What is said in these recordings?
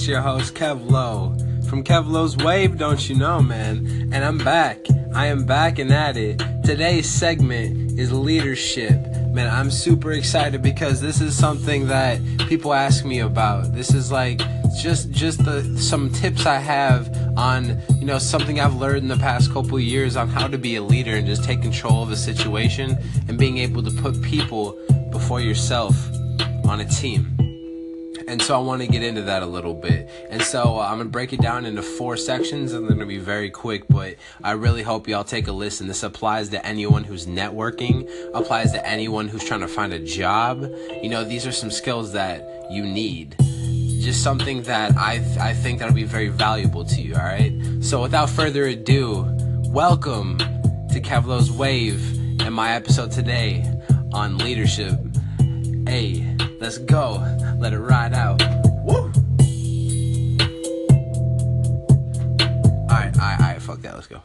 it's your host Kev Lowe from Kev Lowe's Wave, don't you know, man? And I'm back. I am back and at it. Today's segment is leadership. Man, I'm super excited because this is something that people ask me about. This is like just just the some tips I have on you know something I've learned in the past couple years on how to be a leader and just take control of a situation and being able to put people before yourself on a team. And so I want to get into that a little bit. And so uh, I'm going to break it down into four sections and they're going to be very quick, but I really hope y'all take a listen. This applies to anyone who's networking, applies to anyone who's trying to find a job. You know, these are some skills that you need. Just something that I, I think that'll be very valuable to you, all right? So without further ado, welcome to Kev Lowe's Wave and my episode today on leadership. Hey, let's go. Let it ride out. Woo! Alright, alright, alright, fuck that, let's go.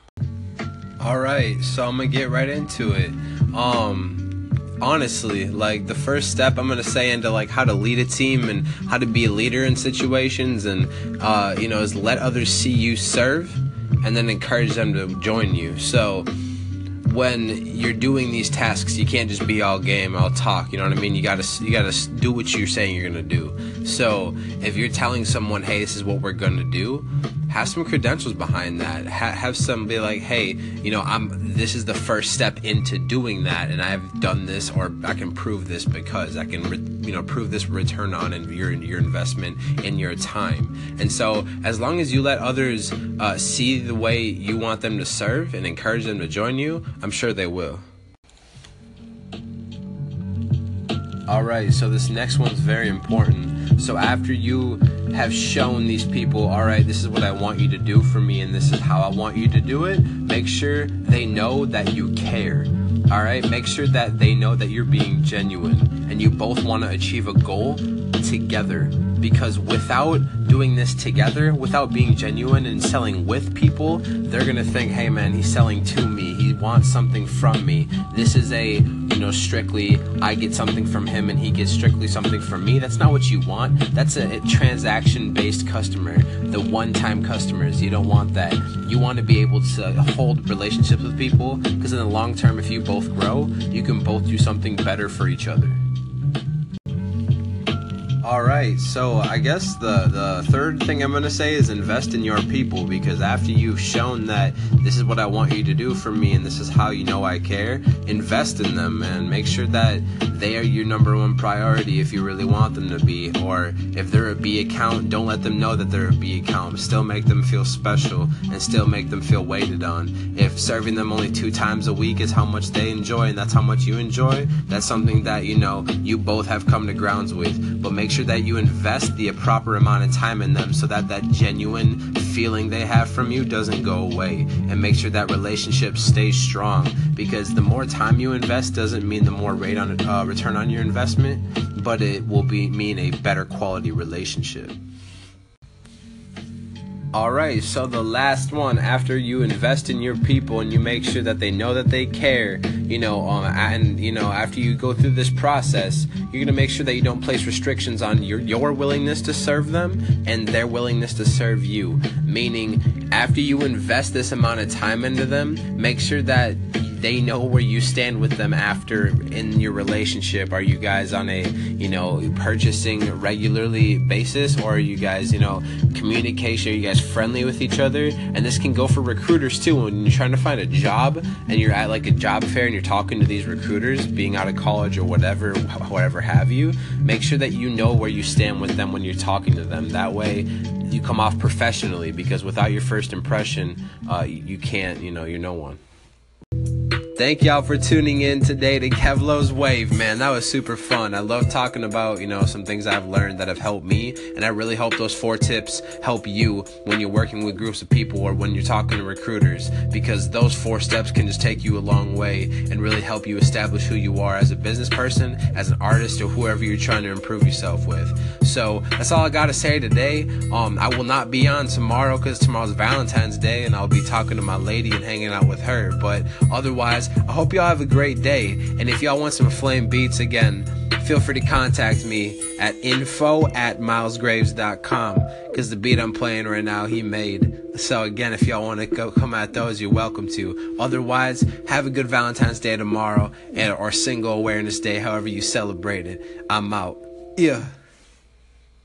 Alright, so I'm gonna get right into it. Um honestly, like the first step I'm gonna say into like how to lead a team and how to be a leader in situations and uh, you know, is let others see you serve and then encourage them to join you. So when you're doing these tasks, you can't just be all game, all talk. You know what I mean? You gotta you gotta do what you're saying you're gonna do. So if you're telling someone, "Hey, this is what we're gonna do," have some credentials behind that. Ha- have some be like, "Hey, you know, I'm. This is the first step into doing that, and I've done this, or I can prove this because I can, re- you know, prove this return on your your investment in your time." And so, as long as you let others uh, see the way you want them to serve and encourage them to join you, I'm sure they will. All right, so this next one's very important. So after you have shown these people, all right, this is what I want you to do for me and this is how I want you to do it, make sure they know that you care. All right, make sure that they know that you're being genuine and you both want to achieve a goal together because without doing this together, without being genuine and selling with people, they're gonna think, hey man, he's selling to me. He wants something from me. This is a, you know, strictly I get something from him and he gets strictly something from me. That's not what you want. That's a, a transaction based customer, the one time customers. You don't want that. You want to be able to hold relationships with people because in the long term, if you both grow, you can both do something better for each other. All right, so I guess the the third thing I'm gonna say is invest in your people because after you've shown that this is what I want you to do for me and this is how you know I care, invest in them and make sure that they are your number one priority if you really want them to be. Or if they're a B account, don't let them know that they're a B account. Still make them feel special and still make them feel waited on. If serving them only two times a week is how much they enjoy and that's how much you enjoy, that's something that you know you both have come to grounds with. But make sure that you invest the proper amount of time in them so that that genuine feeling they have from you doesn't go away. And make sure that relationship stays strong because the more time you invest doesn't mean the more rate on uh, return on your investment but it will be mean a better quality relationship all right, so the last one, after you invest in your people and you make sure that they know that they care, you know, um, and you know, after you go through this process, you're gonna make sure that you don't place restrictions on your your willingness to serve them and their willingness to serve you. Meaning, after you invest this amount of time into them, make sure that they know where you stand with them after in your relationship. Are you guys on a, you know, purchasing regularly basis or are you guys, you know, communication? Are you guys friendly with each other? And this can go for recruiters too. When you're trying to find a job and you're at like a job fair and you're talking to these recruiters, being out of college or whatever, whatever have you, make sure that you know where you stand with them when you're talking to them. That way, you come off professionally because without your first impression, uh, you can't, you know, you're no one. Thank y'all for tuning in today to Kev Lowe's Wave, man. That was super fun. I love talking about, you know, some things I've learned that have helped me. And I really hope those four tips help you when you're working with groups of people or when you're talking to recruiters. Because those four steps can just take you a long way and really help you establish who you are as a business person, as an artist, or whoever you're trying to improve yourself with. So that's all I got to say today. Um, I will not be on tomorrow because tomorrow's Valentine's Day and I'll be talking to my lady and hanging out with her. But otherwise, otherwise, I hope y'all have a great day. And if y'all want some flame beats again, feel free to contact me at info at milesgraves.com because the beat I'm playing right now he made. So again, if y'all want to go come at those, you're welcome to. Otherwise, have a good Valentine's Day tomorrow and or Single Awareness Day, however you celebrate it. I'm out. Yeah.